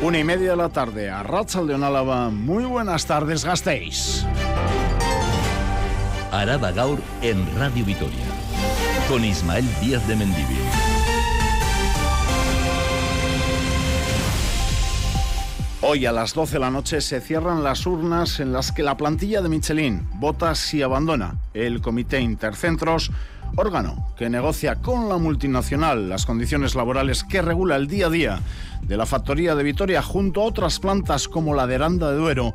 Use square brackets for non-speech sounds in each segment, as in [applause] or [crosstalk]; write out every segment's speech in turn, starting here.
Una y media de la tarde a de Álava. Muy buenas tardes, gastéis. Araba Gaur en Radio Vitoria. Con Ismael Díaz de Mendivil. Hoy a las 12 de la noche se cierran las urnas en las que la plantilla de Michelin vota si abandona el Comité Intercentros órgano que negocia con la multinacional las condiciones laborales que regula el día a día de la factoría de Vitoria junto a otras plantas como la de Aranda de Duero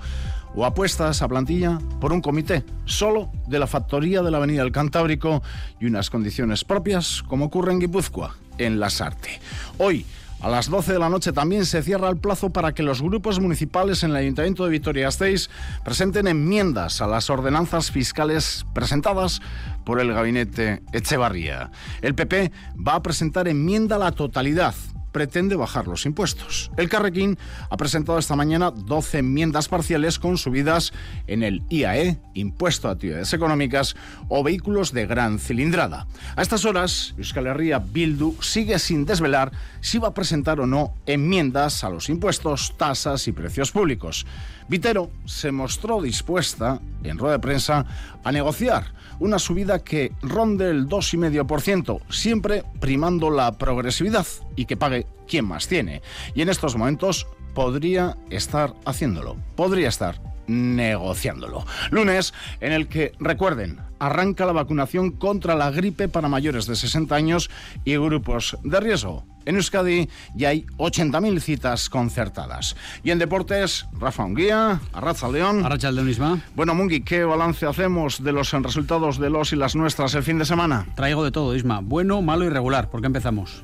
o apuesta esa plantilla por un comité solo de la factoría de la Avenida del Cantábrico y unas condiciones propias como ocurre en Guipúzcoa, en Las Arte. Hoy a las 12 de la noche también se cierra el plazo para que los grupos municipales en el Ayuntamiento de Vitoria-Gasteiz presenten enmiendas a las ordenanzas fiscales presentadas por el gabinete Echevarría. El PP va a presentar enmienda a la totalidad pretende bajar los impuestos. El Carrequín ha presentado esta mañana 12 enmiendas parciales con subidas en el IAE, Impuesto a Actividades Económicas, o vehículos de gran cilindrada. A estas horas, Euskal Herria Bildu sigue sin desvelar si va a presentar o no enmiendas a los impuestos, tasas y precios públicos. Vitero se mostró dispuesta, en rueda de prensa, a negociar una subida que ronde el 2,5%, siempre primando la progresividad y que pague quien más tiene. Y en estos momentos podría estar haciéndolo, podría estar negociándolo. Lunes en el que, recuerden, arranca la vacunación contra la gripe para mayores de 60 años y grupos de riesgo. En Euskadi ya hay 80.000 citas concertadas. Y en deportes, Rafa Unguía, Arracha León. Arracha León Isma. Bueno, Mungi, ¿qué balance hacemos de los resultados de los y las nuestras el fin de semana? Traigo de todo, Isma. Bueno, malo y regular. ¿Por qué empezamos?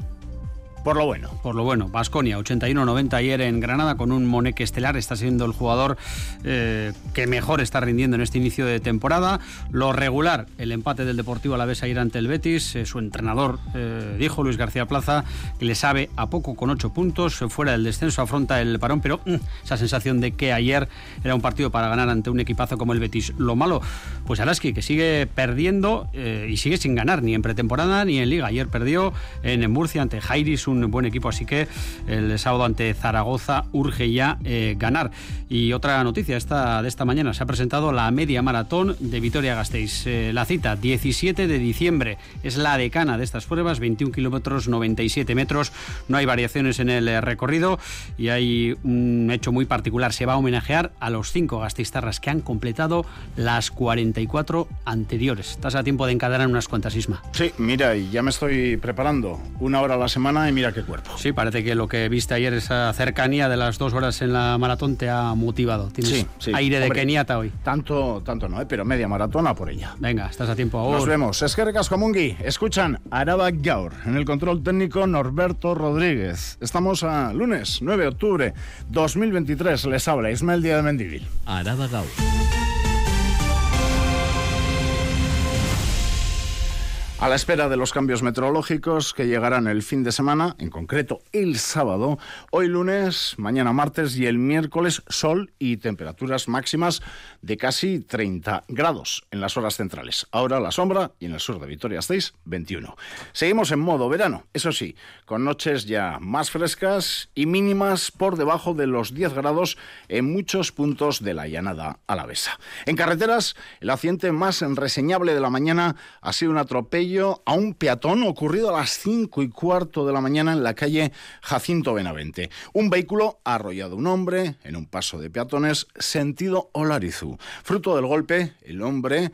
Por lo bueno. Por lo bueno. Basconia, 81-90 ayer en Granada con un Moneque estelar. Está siendo el jugador eh, que mejor está rindiendo en este inicio de temporada. Lo regular, el empate del Deportivo a la vez ayer ante el Betis. Eh, su entrenador eh, dijo, Luis García Plaza, que le sabe a poco con 8 puntos. Fuera del descenso afronta el parón, pero mm, esa sensación de que ayer era un partido para ganar ante un equipazo como el Betis. Lo malo, pues Alaski, que sigue perdiendo y sigue sin ganar ni en pretemporada ni en liga. Ayer perdió en Murcia ante Jairis un buen equipo, así que el sábado ante Zaragoza urge ya eh, ganar. Y otra noticia esta, de esta mañana, se ha presentado la media maratón de Vitoria-Gasteiz. Eh, la cita, 17 de diciembre, es la decana de estas pruebas, 21 kilómetros, 97 metros, no hay variaciones en el eh, recorrido y hay un hecho muy particular, se va a homenajear a los cinco gasteiztarras que han completado las 44 anteriores. Estás a tiempo de encadenar unas cuantas, Isma. Sí, mira, y ya me estoy preparando una hora a la semana y mira qué cuerpo. Sí, parece que lo que viste ayer, esa cercanía de las dos horas en la maratón, te ha motivado. Tienes aire de keniata hoy. Tanto, tanto no, ¿eh? pero media maratona por ella. Venga, estás a tiempo ahora. Nos vemos. Es que Comungi. Escuchan Araba Gaur. En el control técnico, Norberto Rodríguez. Estamos a lunes 9 de octubre 2023. Les habla Ismael Díaz de Mendivil. Araba Gaur. A la espera de los cambios meteorológicos que llegarán el fin de semana, en concreto el sábado, hoy lunes, mañana martes y el miércoles, sol y temperaturas máximas de casi 30 grados en las horas centrales. Ahora la sombra y en el sur de Vitoria 6, 21. Seguimos en modo verano, eso sí, con noches ya más frescas y mínimas por debajo de los 10 grados en muchos puntos de la llanada alavesa. En carreteras, el accidente más reseñable de la mañana ha sido un atropello a un peatón ocurrido a las 5 y cuarto de la mañana en la calle Jacinto Benavente. Un vehículo ha arrollado a un hombre en un paso de peatones sentido Olarizu. Fruto del golpe, el hombre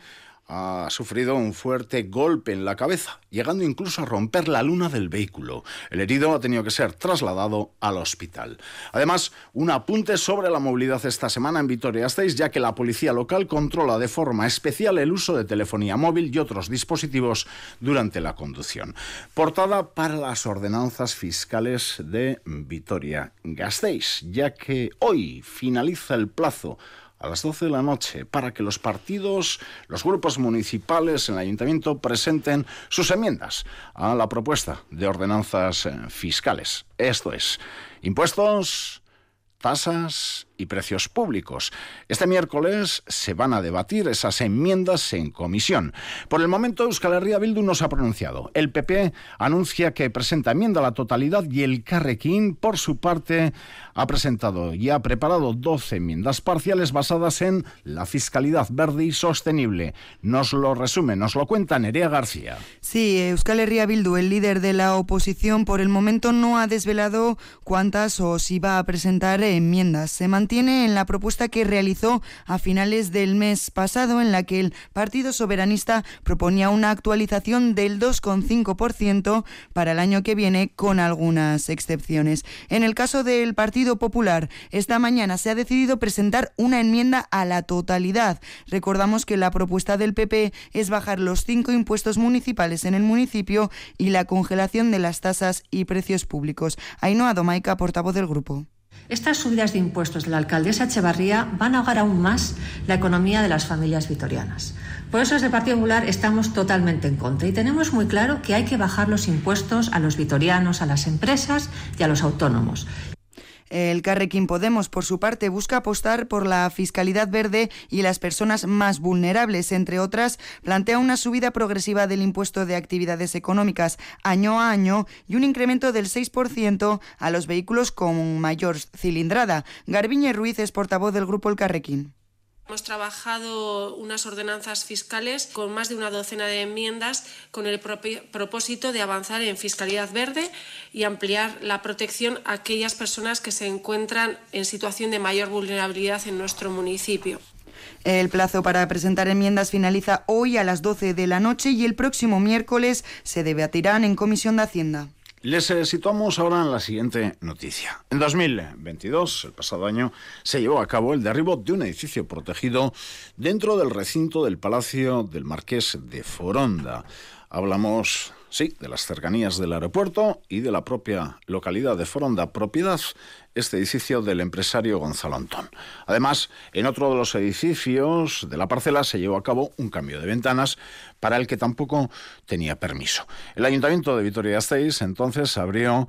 ha sufrido un fuerte golpe en la cabeza, llegando incluso a romper la luna del vehículo. El herido ha tenido que ser trasladado al hospital. Además, un apunte sobre la movilidad esta semana en Vitoria-Gasteiz, ya que la policía local controla de forma especial el uso de telefonía móvil y otros dispositivos durante la conducción. Portada para las ordenanzas fiscales de Vitoria-Gasteiz, ya que hoy finaliza el plazo a las 12 de la noche para que los partidos, los grupos municipales en el ayuntamiento presenten sus enmiendas a la propuesta de ordenanzas eh, fiscales. Esto es, impuestos, tasas y precios públicos. Este miércoles se van a debatir esas enmiendas en comisión. Por el momento, Euskal Herria Bildu no se ha pronunciado. El PP anuncia que presenta enmienda a la totalidad y el Carrequín, por su parte, ha presentado y ha preparado 12 enmiendas parciales basadas en la fiscalidad verde y sostenible. Nos lo resume, nos lo cuenta Nerea García. Sí, Euskal Herria Bildu, el líder de la oposición, por el momento no ha desvelado cuántas o si va a presentar enmiendas. Se mantiene en la propuesta que realizó a finales del mes pasado, en la que el Partido Soberanista proponía una actualización del 2,5% para el año que viene, con algunas excepciones. En el caso del Partido Popular, esta mañana se ha decidido presentar una enmienda a la totalidad. Recordamos que la propuesta del PP es bajar los cinco impuestos municipales en el municipio y la congelación de las tasas y precios públicos. Ainhoa Domaica, portavoz del grupo. Estas subidas de impuestos de la alcaldesa Echevarría van a ahogar aún más la economía de las familias vitorianas. Por eso desde el Partido Popular estamos totalmente en contra y tenemos muy claro que hay que bajar los impuestos a los vitorianos, a las empresas y a los autónomos. El Carrequín Podemos, por su parte, busca apostar por la fiscalidad verde y las personas más vulnerables. Entre otras, plantea una subida progresiva del impuesto de actividades económicas año a año y un incremento del 6% a los vehículos con mayor cilindrada. Garbiñe Ruiz es portavoz del Grupo El Carrequín. Hemos trabajado unas ordenanzas fiscales con más de una docena de enmiendas con el propósito de avanzar en fiscalidad verde y ampliar la protección a aquellas personas que se encuentran en situación de mayor vulnerabilidad en nuestro municipio. El plazo para presentar enmiendas finaliza hoy a las 12 de la noche y el próximo miércoles se debatirán en Comisión de Hacienda. Les eh, situamos ahora en la siguiente noticia. En 2022, el pasado año, se llevó a cabo el derribo de un edificio protegido dentro del recinto del Palacio del Marqués de Foronda. Hablamos Sí, de las cercanías del aeropuerto y de la propia localidad de Foronda, propiedad este edificio del empresario Gonzalo Antón. Además, en otro de los edificios de la parcela se llevó a cabo un cambio de ventanas para el que tampoco tenía permiso. El ayuntamiento de Vitoria-Gasteiz entonces abrió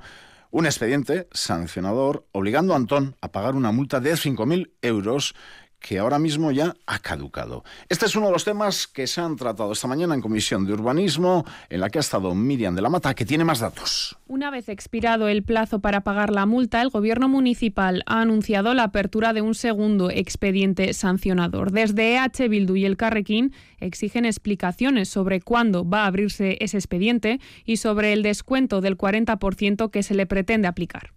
un expediente sancionador obligando a Antón a pagar una multa de 5.000 euros que ahora mismo ya ha caducado. Este es uno de los temas que se han tratado esta mañana en Comisión de Urbanismo, en la que ha estado Miriam de la Mata, que tiene más datos. Una vez expirado el plazo para pagar la multa, el Gobierno municipal ha anunciado la apertura de un segundo expediente sancionador. Desde EH Bildu y el Carrequín exigen explicaciones sobre cuándo va a abrirse ese expediente y sobre el descuento del 40% que se le pretende aplicar.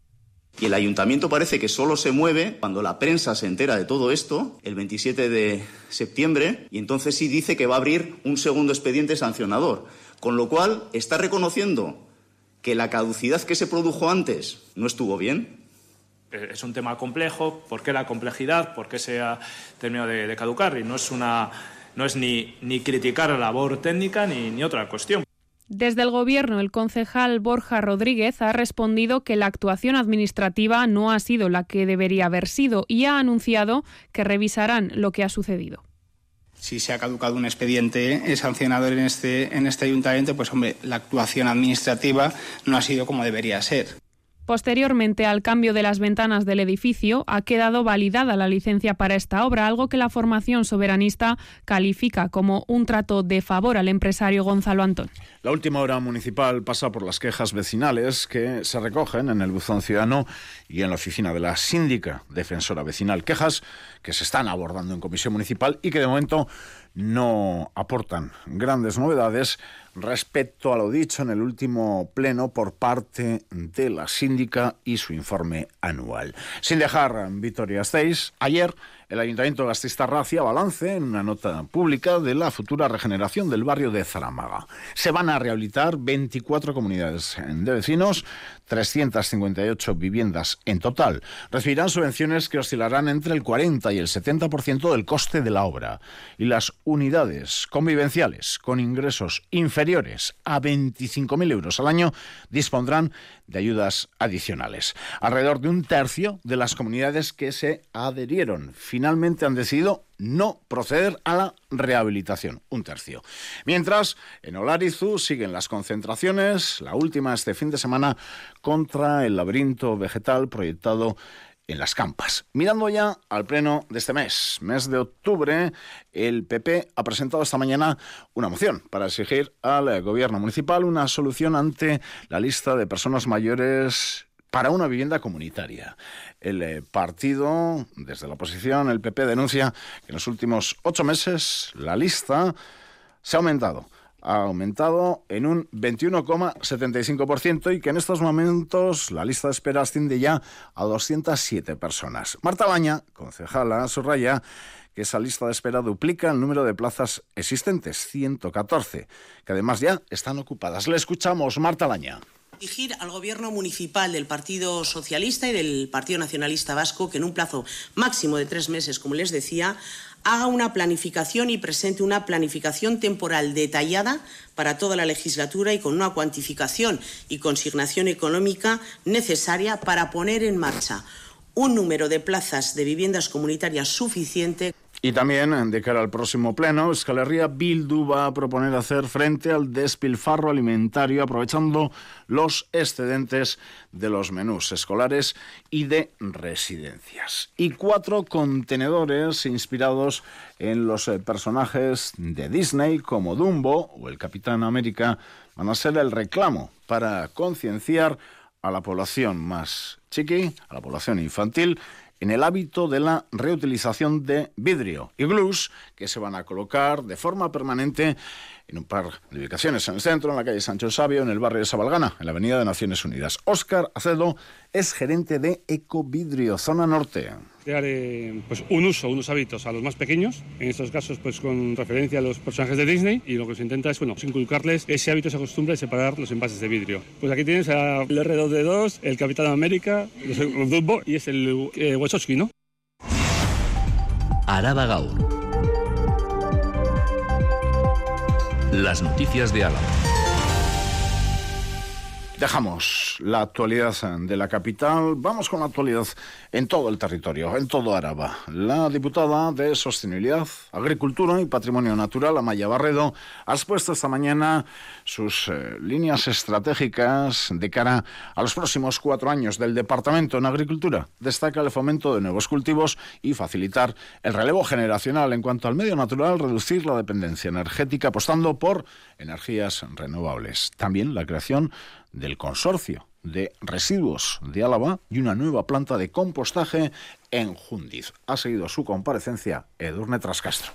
Y el ayuntamiento parece que solo se mueve cuando la prensa se entera de todo esto, el 27 de septiembre, y entonces sí dice que va a abrir un segundo expediente sancionador. Con lo cual está reconociendo que la caducidad que se produjo antes no estuvo bien. Es un tema complejo. ¿Por qué la complejidad? ¿Por qué se ha terminado de, caducar? Y no es, una, no es ni, ni criticar la labor técnica ni, ni otra cuestión. Desde el Gobierno, el concejal Borja Rodríguez ha respondido que la actuación administrativa no ha sido la que debería haber sido y ha anunciado que revisarán lo que ha sucedido. Si se ha caducado un expediente sancionador en este, en este ayuntamiento, pues hombre, la actuación administrativa no ha sido como debería ser. Posteriormente al cambio de las ventanas del edificio, ha quedado validada la licencia para esta obra, algo que la formación soberanista califica como un trato de favor al empresario Gonzalo Antón. La última hora municipal pasa por las quejas vecinales que se recogen en el buzón ciudadano y en la oficina de la síndica defensora vecinal. Quejas que se están abordando en comisión municipal y que de momento no aportan grandes novedades respecto a lo dicho en el último pleno por parte de la síndica y su informe anual. Sin dejar Vitoria 6, ayer el Ayuntamiento de Gasteiz balance en una nota pública de la futura regeneración del barrio de Zaramaga. Se van a rehabilitar 24 comunidades de vecinos, 358 viviendas en total. Recibirán subvenciones que oscilarán entre el 40 y el 70% del coste de la obra. Y las unidades convivenciales con ingresos inferiores a 25.000 euros al año dispondrán de ayudas adicionales. Alrededor de un tercio de las comunidades que se adherieron finalmente han decidido no proceder a la rehabilitación, un tercio. Mientras, en Olarizu siguen las concentraciones, la última este fin de semana contra el laberinto vegetal proyectado en las campas. Mirando ya al pleno de este mes, mes de octubre, el PP ha presentado esta mañana una moción para exigir al gobierno municipal una solución ante la lista de personas mayores para una vivienda comunitaria. El eh, partido, desde la oposición, el PP, denuncia que en los últimos ocho meses la lista se ha aumentado ha aumentado en un 21,75% y que en estos momentos la lista de espera asciende ya a 207 personas. Marta Baña, concejala, subraya que esa lista de espera duplica el número de plazas existentes, 114, que además ya están ocupadas. Le escuchamos, Marta Laña exigir al gobierno municipal del Partido Socialista y del Partido Nacionalista Vasco que en un plazo máximo de tres meses, como les decía, haga una planificación y presente una planificación temporal detallada para toda la legislatura y con una cuantificación y consignación económica necesaria para poner en marcha un número de plazas de viviendas comunitarias suficiente. Y también, de cara al próximo pleno, Escalería Bildu va a proponer hacer frente al despilfarro alimentario aprovechando los excedentes de los menús escolares y de residencias. Y cuatro contenedores inspirados en los eh, personajes de Disney como Dumbo o el Capitán América van a ser el reclamo para concienciar a la población más chiqui, a la población infantil, en el hábito de la reutilización de vidrio y glus que se van a colocar de forma permanente en un par de ubicaciones en el centro, en la calle Sancho Sabio, en el barrio de Sabalgana, en la avenida de Naciones Unidas. Óscar Acedo es gerente de Ecovidrio, zona norte. Eh, pues un uso, unos hábitos a los más pequeños, en estos casos pues con referencia a los personajes de Disney, y lo que se intenta es bueno, inculcarles ese hábito, esa costumbre de separar los envases de vidrio. Pues aquí tienes el R2D2, el Capitán América, el Dumbo y es el eh, Wachowski, ¿no? Araba Gaur Las noticias de Álava. Dejamos la actualidad de la capital, vamos con la actualidad en todo el territorio, en todo Araba. La diputada de Sostenibilidad, Agricultura y Patrimonio Natural, Amaya Barredo, ha expuesto esta mañana sus eh, líneas estratégicas de cara a los próximos cuatro años del Departamento en Agricultura. Destaca el fomento de nuevos cultivos y facilitar el relevo generacional en cuanto al medio natural, reducir la dependencia energética apostando por energías renovables. También la creación del consorcio de residuos de Álava y una nueva planta de compostaje en Jundiz. Ha seguido su comparecencia Edurne Trascastro.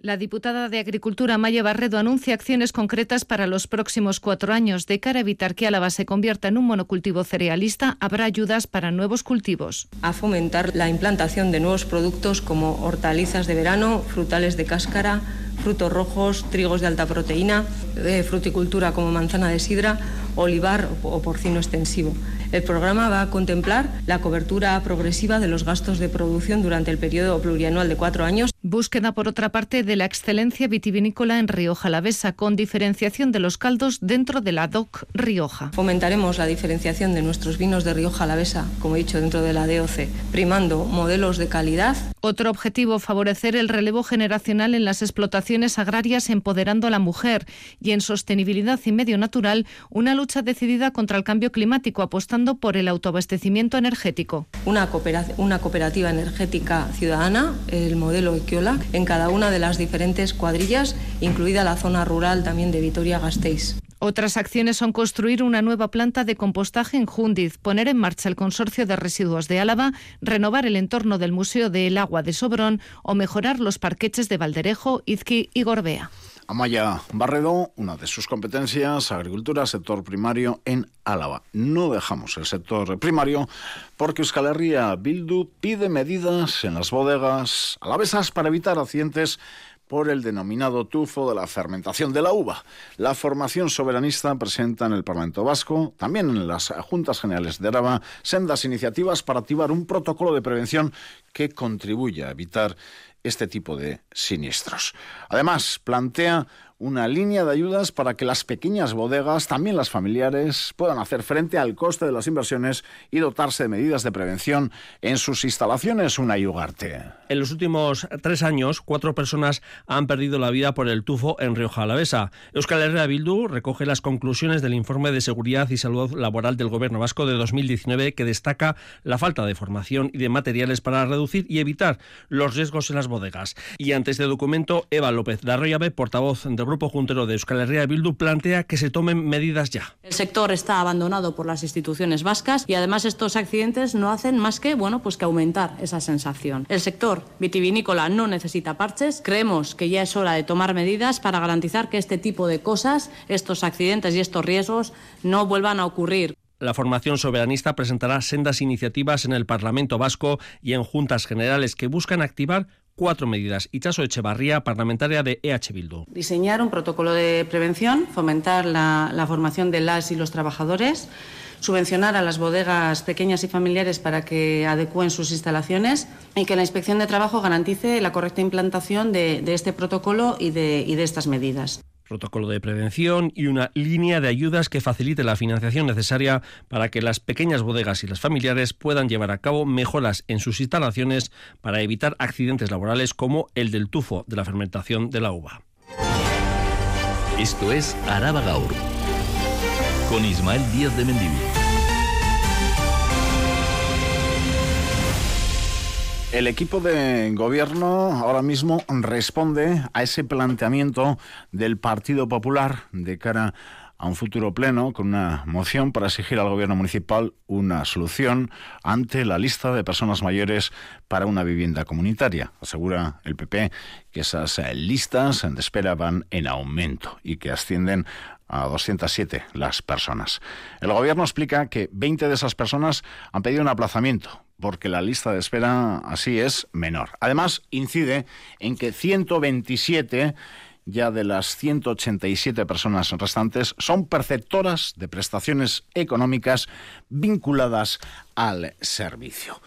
La diputada de Agricultura, Maya Barredo, anuncia acciones concretas para los próximos cuatro años. De cara a evitar que Álava se convierta en un monocultivo cerealista, habrá ayudas para nuevos cultivos. A fomentar la implantación de nuevos productos como hortalizas de verano, frutales de cáscara, frutos rojos, trigos de alta proteína, de fruticultura como manzana de sidra, olivar o porcino extensivo. El programa va a contemplar la cobertura progresiva de los gastos de producción durante el periodo plurianual de cuatro años. Búsqueda, por otra parte, de la excelencia vitivinícola en Rioja Alavesa, con diferenciación de los caldos dentro de la DOC Rioja. Fomentaremos la diferenciación de nuestros vinos de Rioja Alavesa, como he dicho, dentro de la DOC, primando modelos de calidad. Otro objetivo, favorecer el relevo generacional en las explotaciones agrarias, empoderando a la mujer y en sostenibilidad y medio natural, una lucha decidida contra el cambio climático, apostando por el autoabastecimiento energético. Una, cooperativa energética ciudadana, el modelo En cada una de las diferentes cuadrillas, incluida la zona rural también de Vitoria-Gasteiz. Otras acciones son construir una nueva planta de compostaje en Jundiz, poner en marcha el consorcio de residuos de Álava, renovar el entorno del Museo del Agua de Sobrón o mejorar los parqueches de Valderejo, Izqui y Gorbea. Amaya Barredo, una de sus competencias, agricultura, sector primario en Álava. No dejamos el sector primario porque Euskal Herria Bildu pide medidas en las bodegas alavesas para evitar accidentes por el denominado tufo de la fermentación de la uva. La formación soberanista presenta en el Parlamento Vasco, también en las Juntas Generales de Araba, sendas iniciativas para activar un protocolo de prevención que contribuya a evitar este tipo de siniestros. Además, plantea una línea de ayudas para que las pequeñas bodegas, también las familiares, puedan hacer frente al coste de las inversiones y dotarse de medidas de prevención en sus instalaciones. Una yugarte. En los últimos tres años, cuatro personas han perdido la vida por el tufo en Rioja Alavesa. Euskal Herria Bildu recoge las conclusiones del informe de seguridad y salud laboral del Gobierno vasco de 2019 que destaca la falta de formación y de materiales para reducir y evitar los riesgos en las bodegas. Y ante este documento, Eva López de Arroyave, portavoz del Grupo Juntero de Euskal Herria Bildu, plantea que se tomen medidas ya. El sector está abandonado por las instituciones vascas y además estos accidentes no hacen más que, bueno, pues que aumentar esa sensación. El sector vitivinícola no necesita parches. Creemos que ya es hora de tomar medidas para garantizar que este tipo de cosas, estos accidentes y estos riesgos no vuelvan a ocurrir. La formación soberanista presentará sendas iniciativas en el Parlamento vasco y en juntas generales que buscan activar cuatro medidas. Ichaso Echevarría, parlamentaria de EH Bildu. Diseñar un protocolo de prevención, fomentar la, formación de las y los trabajadores, subvencionar a las bodegas pequeñas y familiares para que adecúen sus instalaciones y que la inspección de trabajo garantice la correcta implantación de, este protocolo y de estas medidas protocolo de prevención y una línea de ayudas que facilite la financiación necesaria para que las pequeñas bodegas y las familiares puedan llevar a cabo mejoras en sus instalaciones para evitar accidentes laborales como el del tufo de la fermentación de la uva. Esto es Araba Gaur con Ismael Díaz de Mendivil. El equipo de gobierno ahora mismo responde a ese planteamiento del Partido Popular de cara a un futuro pleno con una moción para exigir al gobierno municipal una solución ante la lista de personas mayores para una vivienda comunitaria. Asegura el PP que esas listas de espera van en aumento y que ascienden a 207 las personas. El gobierno explica que 20 de esas personas han pedido un aplazamiento porque la lista de espera así es menor. Además, incide en que 127 ya de las 187 personas restantes son perceptoras de prestaciones económicas vinculadas al servicio.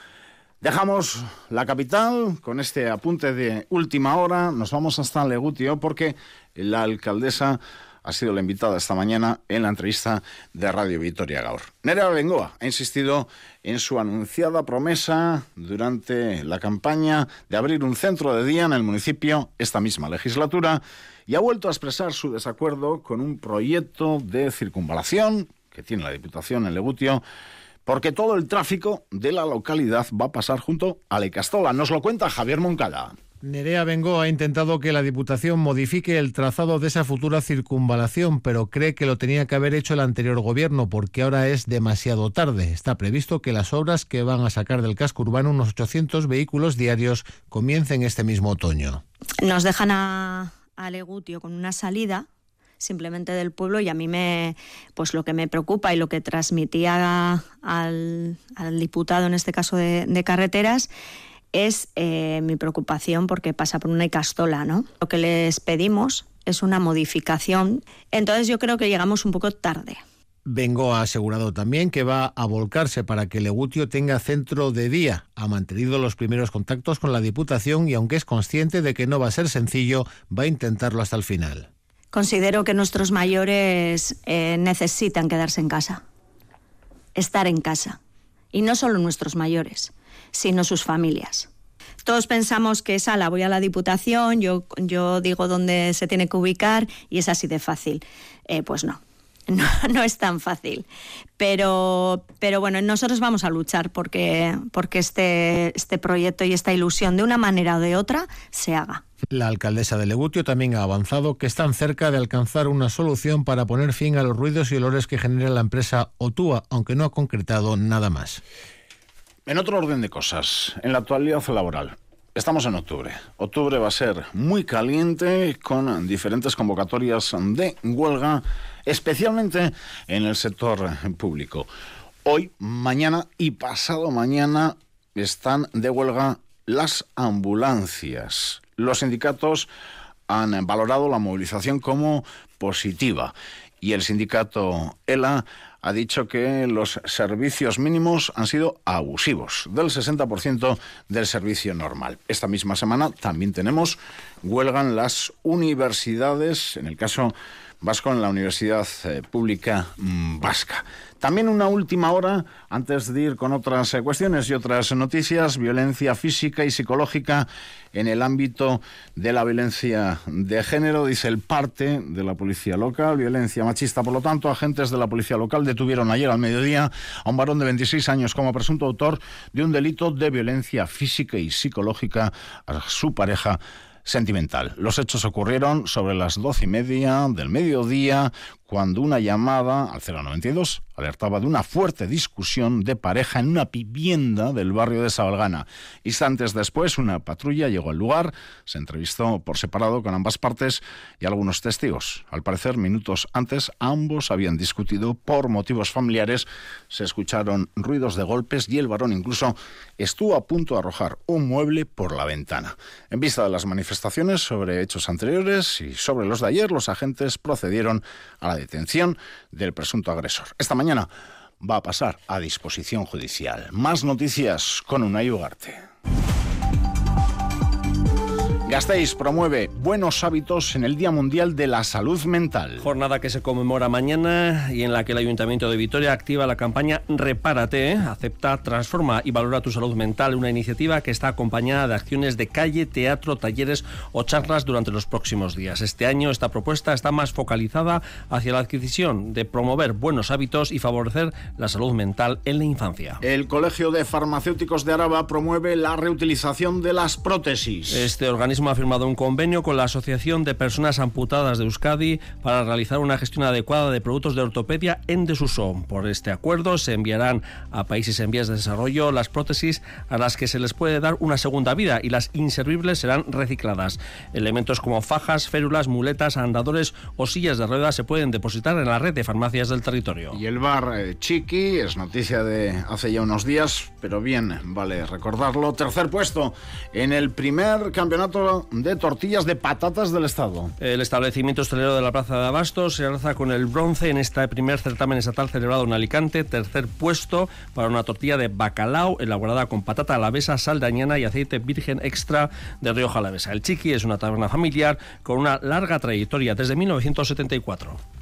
Dejamos la capital con este apunte de última hora. Nos vamos hasta Legutio porque la alcaldesa ha sido la invitada esta mañana en la entrevista de Radio Vitoria Gaur. Nerea Bengoa ha insistido en su anunciada promesa durante la campaña de abrir un centro de día en el municipio esta misma legislatura y ha vuelto a expresar su desacuerdo con un proyecto de circunvalación que tiene la Diputación en Legutio porque todo el tráfico de la localidad va a pasar junto a la Icastola. Nos lo cuenta Javier Moncada. Nerea Bengo ha intentado que la Diputación modifique el trazado de esa futura circunvalación, pero cree que lo tenía que haber hecho el anterior gobierno porque ahora es demasiado tarde. Está previsto que las obras que van a sacar del casco urbano unos 800 vehículos diarios comiencen este mismo otoño. Nos dejan a, a Legutio con una salida simplemente del pueblo y a mí me pues lo que me preocupa y lo que transmitía al, al diputado en este caso de, de carreteras es eh, mi preocupación porque pasa por una icastola, ¿no? Lo que les pedimos es una modificación, entonces yo creo que llegamos un poco tarde. Bengo ha asegurado también que va a volcarse para que Legutio tenga centro de día. Ha mantenido los primeros contactos con la Diputación y aunque es consciente de que no va a ser sencillo, va a intentarlo hasta el final. Considero que nuestros mayores eh, necesitan quedarse en casa, estar en casa. Y no solo nuestros mayores, sino sus familias. Todos pensamos que es la voy a la Diputación, yo, yo digo dónde se tiene que ubicar y es así de fácil. Eh, pues no, [laughs] no, no, es tan fácil. Pero, pero bueno, nosotros vamos a luchar porque, porque este, este proyecto y esta ilusión, de una manera o de otra, se haga. La alcaldesa de Legutio también ha avanzado que están cerca de alcanzar una solución para poner fin a los ruidos y olores que genera la empresa Otúa, aunque no ha concretado nada más. En otro orden de cosas, en la actualidad laboral, estamos en octubre. Octubre va a ser muy caliente con diferentes convocatorias de huelga, especialmente en el sector público. Hoy, mañana y pasado mañana están de huelga las ambulancias. Los sindicatos han valorado la movilización como positiva y el sindicato ELA ha dicho que los servicios mínimos han sido abusivos, del 60% del servicio normal. Esta misma semana también tenemos huelgan las universidades, en el caso vasco en la Universidad eh, Pública mm, Vasca. También una última hora, antes de ir con otras eh, cuestiones y otras noticias, violencia física y psicológica en el ámbito de la violencia de género, dice el parte de la policía local, violencia machista. Por lo tanto, agentes de la policía local detuvieron ayer al mediodía a un varón de 26 años como presunto autor de un delito de violencia física y psicológica a su pareja sentimental. Los hechos ocurrieron sobre las doce y media del mediodía, cuando una llamada al 092 alertaba de una fuerte discusión de pareja en una vivienda del barrio de Sabalgana. Instantes después, una patrulla llegó al lugar, se entrevistó por separado con ambas partes y algunos testigos. Al parecer, minutos antes, ambos habían discutido por motivos familiares, se escucharon ruidos de golpes y el varón incluso estuvo a punto de arrojar un mueble por la ventana. En vista de las manifestaciones sobre hechos anteriores y sobre los de ayer, los agentes procedieron a la detención del presunto agresor. Esta mañana va a pasar a disposición judicial. Más noticias con una Ugarte. Gasteiz promueve buenos hábitos en el Día Mundial de la Salud Mental. Jornada que se conmemora mañana y en la que el Ayuntamiento de Vitoria activa la campaña Repárate, acepta, transforma y valora tu salud mental, una iniciativa que está acompañada de acciones de calle, teatro, talleres o charlas durante los próximos días. Este año esta propuesta está más focalizada hacia la adquisición de promover buenos hábitos y favorecer la salud mental en la infancia. El Colegio de Farmacéuticos de Araba promueve la reutilización de las prótesis. Este organismo ha firmado un convenio con la Asociación de Personas Amputadas de Euskadi para realizar una gestión adecuada de productos de ortopedia en desuso. Por este acuerdo se enviarán a países en vías de desarrollo las prótesis a las que se les puede dar una segunda vida y las inservibles serán recicladas. Elementos como fajas, férulas, muletas, andadores o sillas de ruedas se pueden depositar en la red de farmacias del territorio. Y el bar eh, Chiqui es noticia de hace ya unos días, pero bien, vale recordarlo. Tercer puesto en el primer campeonato de tortillas de patatas del Estado. El establecimiento hostelero de la Plaza de Abastos se alza con el bronce en este primer certamen estatal celebrado en Alicante. Tercer puesto para una tortilla de bacalao elaborada con patata alavesa, sal dañana y aceite virgen extra de Rioja Alavesa. El Chiqui es una taberna familiar con una larga trayectoria desde 1974.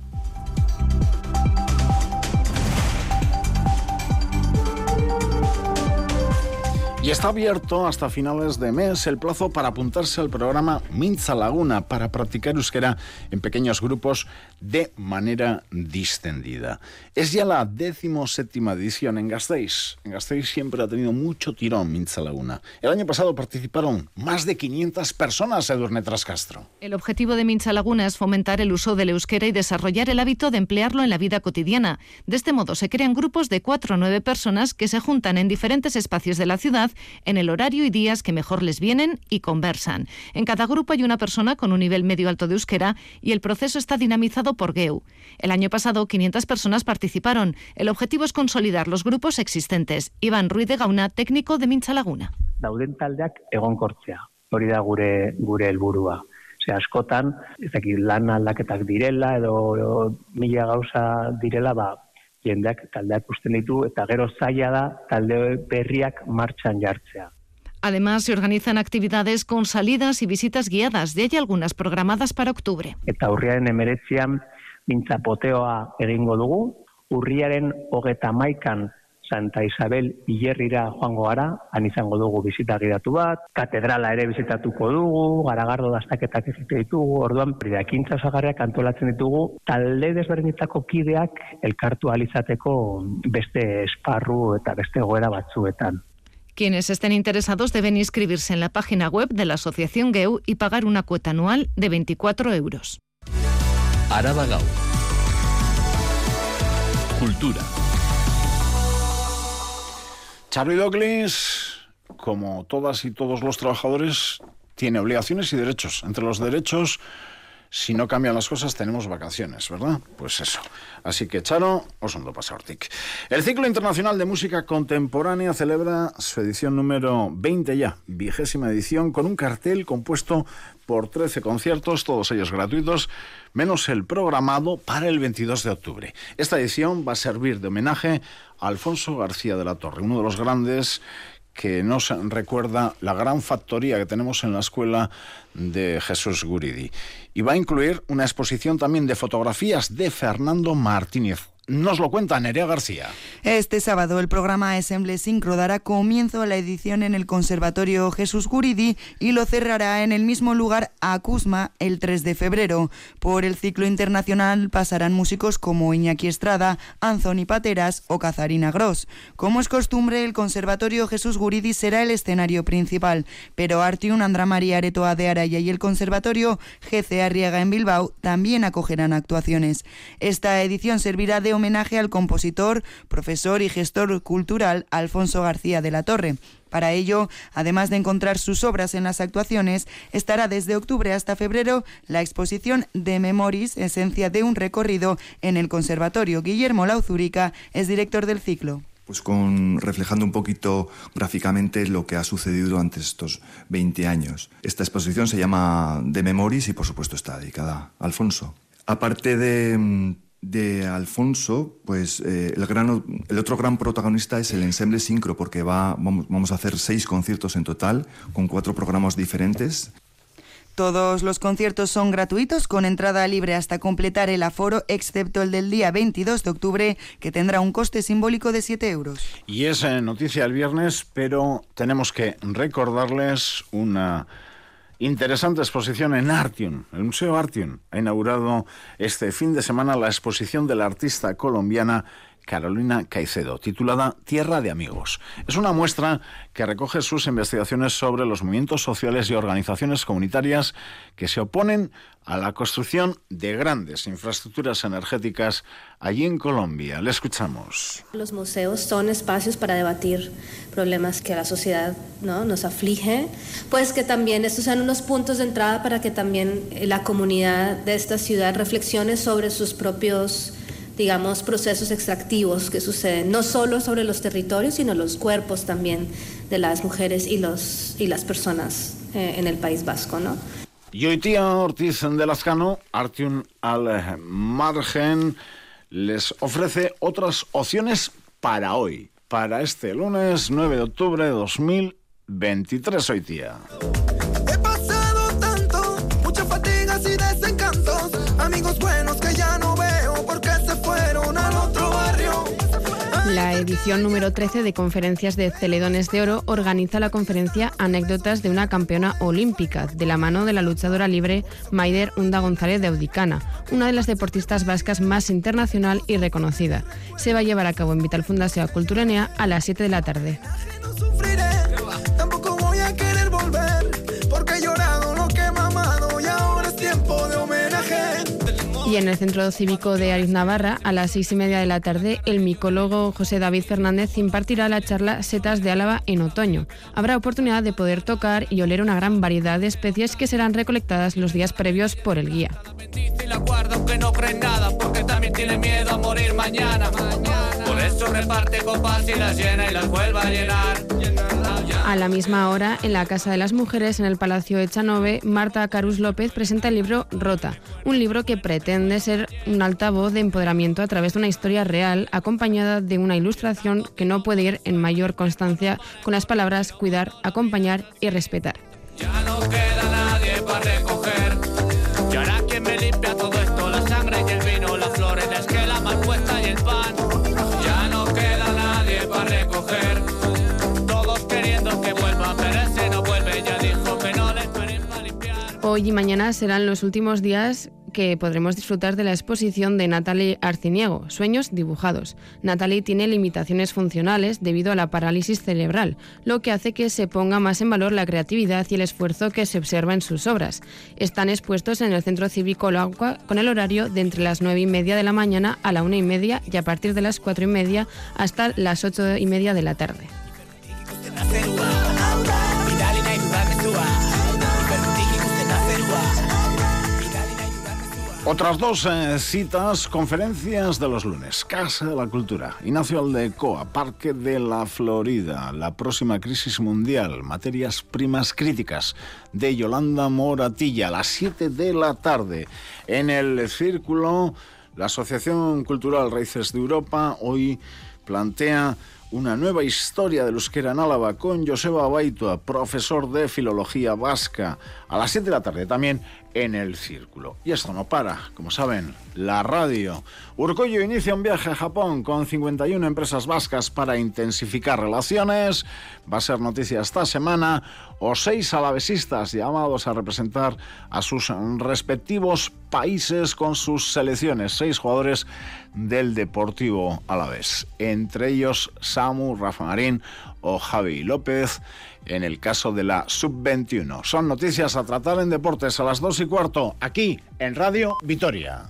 Está abierto hasta finales de mes el plazo para apuntarse al programa Minza Laguna para practicar euskera en pequeños grupos de manera distendida. Es ya la séptima edición en Gasteiz. En Gasteiz siempre ha tenido mucho tirón Minza Laguna. El año pasado participaron más de 500 personas, Edurne Trascastro. El objetivo de Minza Laguna es fomentar el uso del euskera y desarrollar el hábito de emplearlo en la vida cotidiana. De este modo se crean grupos de 4 o 9 personas que se juntan en diferentes espacios de la ciudad en el horario y días que mejor les vienen y conversan. En cada grupo hay una persona con un nivel medio alto de euskera y el proceso está dinamizado por GEU. El año pasado 500 personas participaron. El objetivo es consolidar los grupos existentes. Iván Ruiz de Gauna, técnico de Mincha Laguna. Dauden taldeak egonkortzea. Hori da gure gure helburua. Ze askotan, ez lan aldaketak direla edo, edo mila gauza direla, ba, jendeak taldeak usten ditu eta gero zaila da talde berriak martxan jartzea. Además, se organizan actividades con salidas y visitas guiadas. De hay algunas programadas para octubre. Eta urriaren emeretzian, mintzapoteoa egingo dugu. Urriaren hogeta maikan Santa Isabel Ilerrira joango gara, han izango dugu bizita gidatu bat, katedrala ere bizitatuko dugu, garagardo daztaketak egite ditugu, orduan priakintza osagarriak antolatzen ditugu, talde desberdinetako kideak elkartu alizateko beste esparru eta beste goera batzuetan. Quienes estén interesados deben inscribirse en la página web de la Asociación GEU y pagar una cuota anual de 24 euros. Araba. Cultura. Charlie Douglas, como todas y todos los trabajadores, tiene obligaciones y derechos. Entre los derechos si no cambian las cosas, tenemos vacaciones, ¿verdad? Pues eso. Así que, Charo, os ondo pasartik. El Ciclo Internacional de Música Contemporánea celebra su edición número 20 ya, vigésima edición, con un cartel compuesto por 13 conciertos, todos ellos gratuitos, menos el programado para el 22 de octubre. Esta edición va a servir de homenaje a Alfonso García de la Torre, uno de los grandes que nos recuerda la gran factoría que tenemos en la escuela de Jesús Guridi. Y va a incluir una exposición también de fotografías de Fernando Martínez, nos lo cuenta Nerea García. Este sábado el programa Ensemble Sincro dará comienzo a la edición en el Conservatorio Jesús Guridi y lo cerrará en el mismo lugar a Cusma el 3 de febrero. Por el ciclo internacional pasarán músicos como Iñaki Estrada, Anthony Pateras o Cazarina Gross. Como es costumbre, el Conservatorio Jesús Guridi será el escenario principal, pero Artium, Andra María Aretoa de Araya y el Conservatorio GC Arriaga en Bilbao también acogerán actuaciones. Esta edición servirá de homenaje al compositor, profesor y gestor cultural Alfonso García de la Torre. Para ello, además de encontrar sus obras en las actuaciones, estará desde octubre hasta febrero la exposición de Memoris, esencia de un recorrido en el Conservatorio. Guillermo Lauzurica es director del ciclo pues con reflejando un poquito gráficamente lo que ha sucedido durante estos 20 años. Esta exposición se llama De Memoris y por supuesto está dedicada a Alfonso. Aparte de de Alfonso, pues eh, el, gran, el otro gran protagonista es el ensemble sincro, porque va, vamos, vamos a hacer seis conciertos en total, con cuatro programas diferentes. Todos los conciertos son gratuitos con entrada libre hasta completar el aforo, excepto el del día 22 de octubre, que tendrá un coste simbólico de 7 euros. Y es eh, noticia el viernes, pero tenemos que recordarles una Interesante exposición en Artium. El Museo Artium ha inaugurado este fin de semana la exposición de la artista colombiana Carolina Caicedo, titulada Tierra de Amigos. Es una muestra que recoge sus investigaciones sobre los movimientos sociales y organizaciones comunitarias que se oponen a la construcción de grandes infraestructuras energéticas allí en Colombia. Le escuchamos. Los museos son espacios para debatir problemas que a la sociedad ¿no? nos aflige, pues que también estos sean unos puntos de entrada para que también la comunidad de esta ciudad reflexione sobre sus propios digamos, procesos extractivos que suceden, no solo sobre los territorios, sino los cuerpos también de las mujeres y, los, y las personas eh, en el País Vasco, ¿no? tía Ortiz de Lascano, Artium al margen, les ofrece otras opciones para hoy, para este lunes 9 de octubre de 2023, hoy tía. Edición número 13 de Conferencias de Celedones de Oro organiza la conferencia Anécdotas de una campeona olímpica, de la mano de la luchadora libre Maider Unda González de Audicana, una de las deportistas vascas más internacional y reconocida. Se va a llevar a cabo en Vital Fundación Culturanea a las 7 de la tarde. Y en el Centro Cívico de Ariz Navarra, a las seis y media de la tarde, el micólogo José David Fernández impartirá la charla Setas de Álava en otoño. Habrá oportunidad de poder tocar y oler una gran variedad de especies que serán recolectadas los días previos por el guía. Por eso reparte copas y las llena y las vuelva a llenar. A la misma hora, en la Casa de las Mujeres, en el Palacio Echanove, Marta Carus López presenta el libro Rota, un libro que pretende ser un altavoz de empoderamiento a través de una historia real, acompañada de una ilustración que no puede ir en mayor constancia con las palabras cuidar, acompañar y respetar. Hoy y mañana serán los últimos días que podremos disfrutar de la exposición de Natalie Arciniego, Sueños dibujados. Natalie tiene limitaciones funcionales debido a la parálisis cerebral, lo que hace que se ponga más en valor la creatividad y el esfuerzo que se observa en sus obras. Están expuestos en el Centro Cívico Lagua con el horario de entre las nueve y media de la mañana a la una y media y a partir de las cuatro y media hasta las ocho y media de la tarde. Otras dos eh, citas, conferencias de los lunes. Casa de la Cultura, Ignacio Aldecoa, Parque de la Florida, la próxima crisis mundial, materias primas críticas, de Yolanda Moratilla, a las 7 de la tarde. En el Círculo, la Asociación Cultural Raíces de Europa hoy plantea una nueva historia del euskera en Álava con Joseba Baitua, profesor de filología vasca, a las 7 de la tarde también en el Círculo. Y esto no para, como saben, la radio. Urcoyo inicia un viaje a Japón con 51 empresas vascas para intensificar relaciones. Va a ser noticia esta semana. O seis alavesistas llamados a representar a sus respectivos países con sus selecciones. Seis jugadores del Deportivo Alavés. Entre ellos Samu, Rafa Marín o Javi López en el caso de la Sub-21. Son noticias a tratar en deportes a las 2 y cuarto, aquí en Radio Vitoria.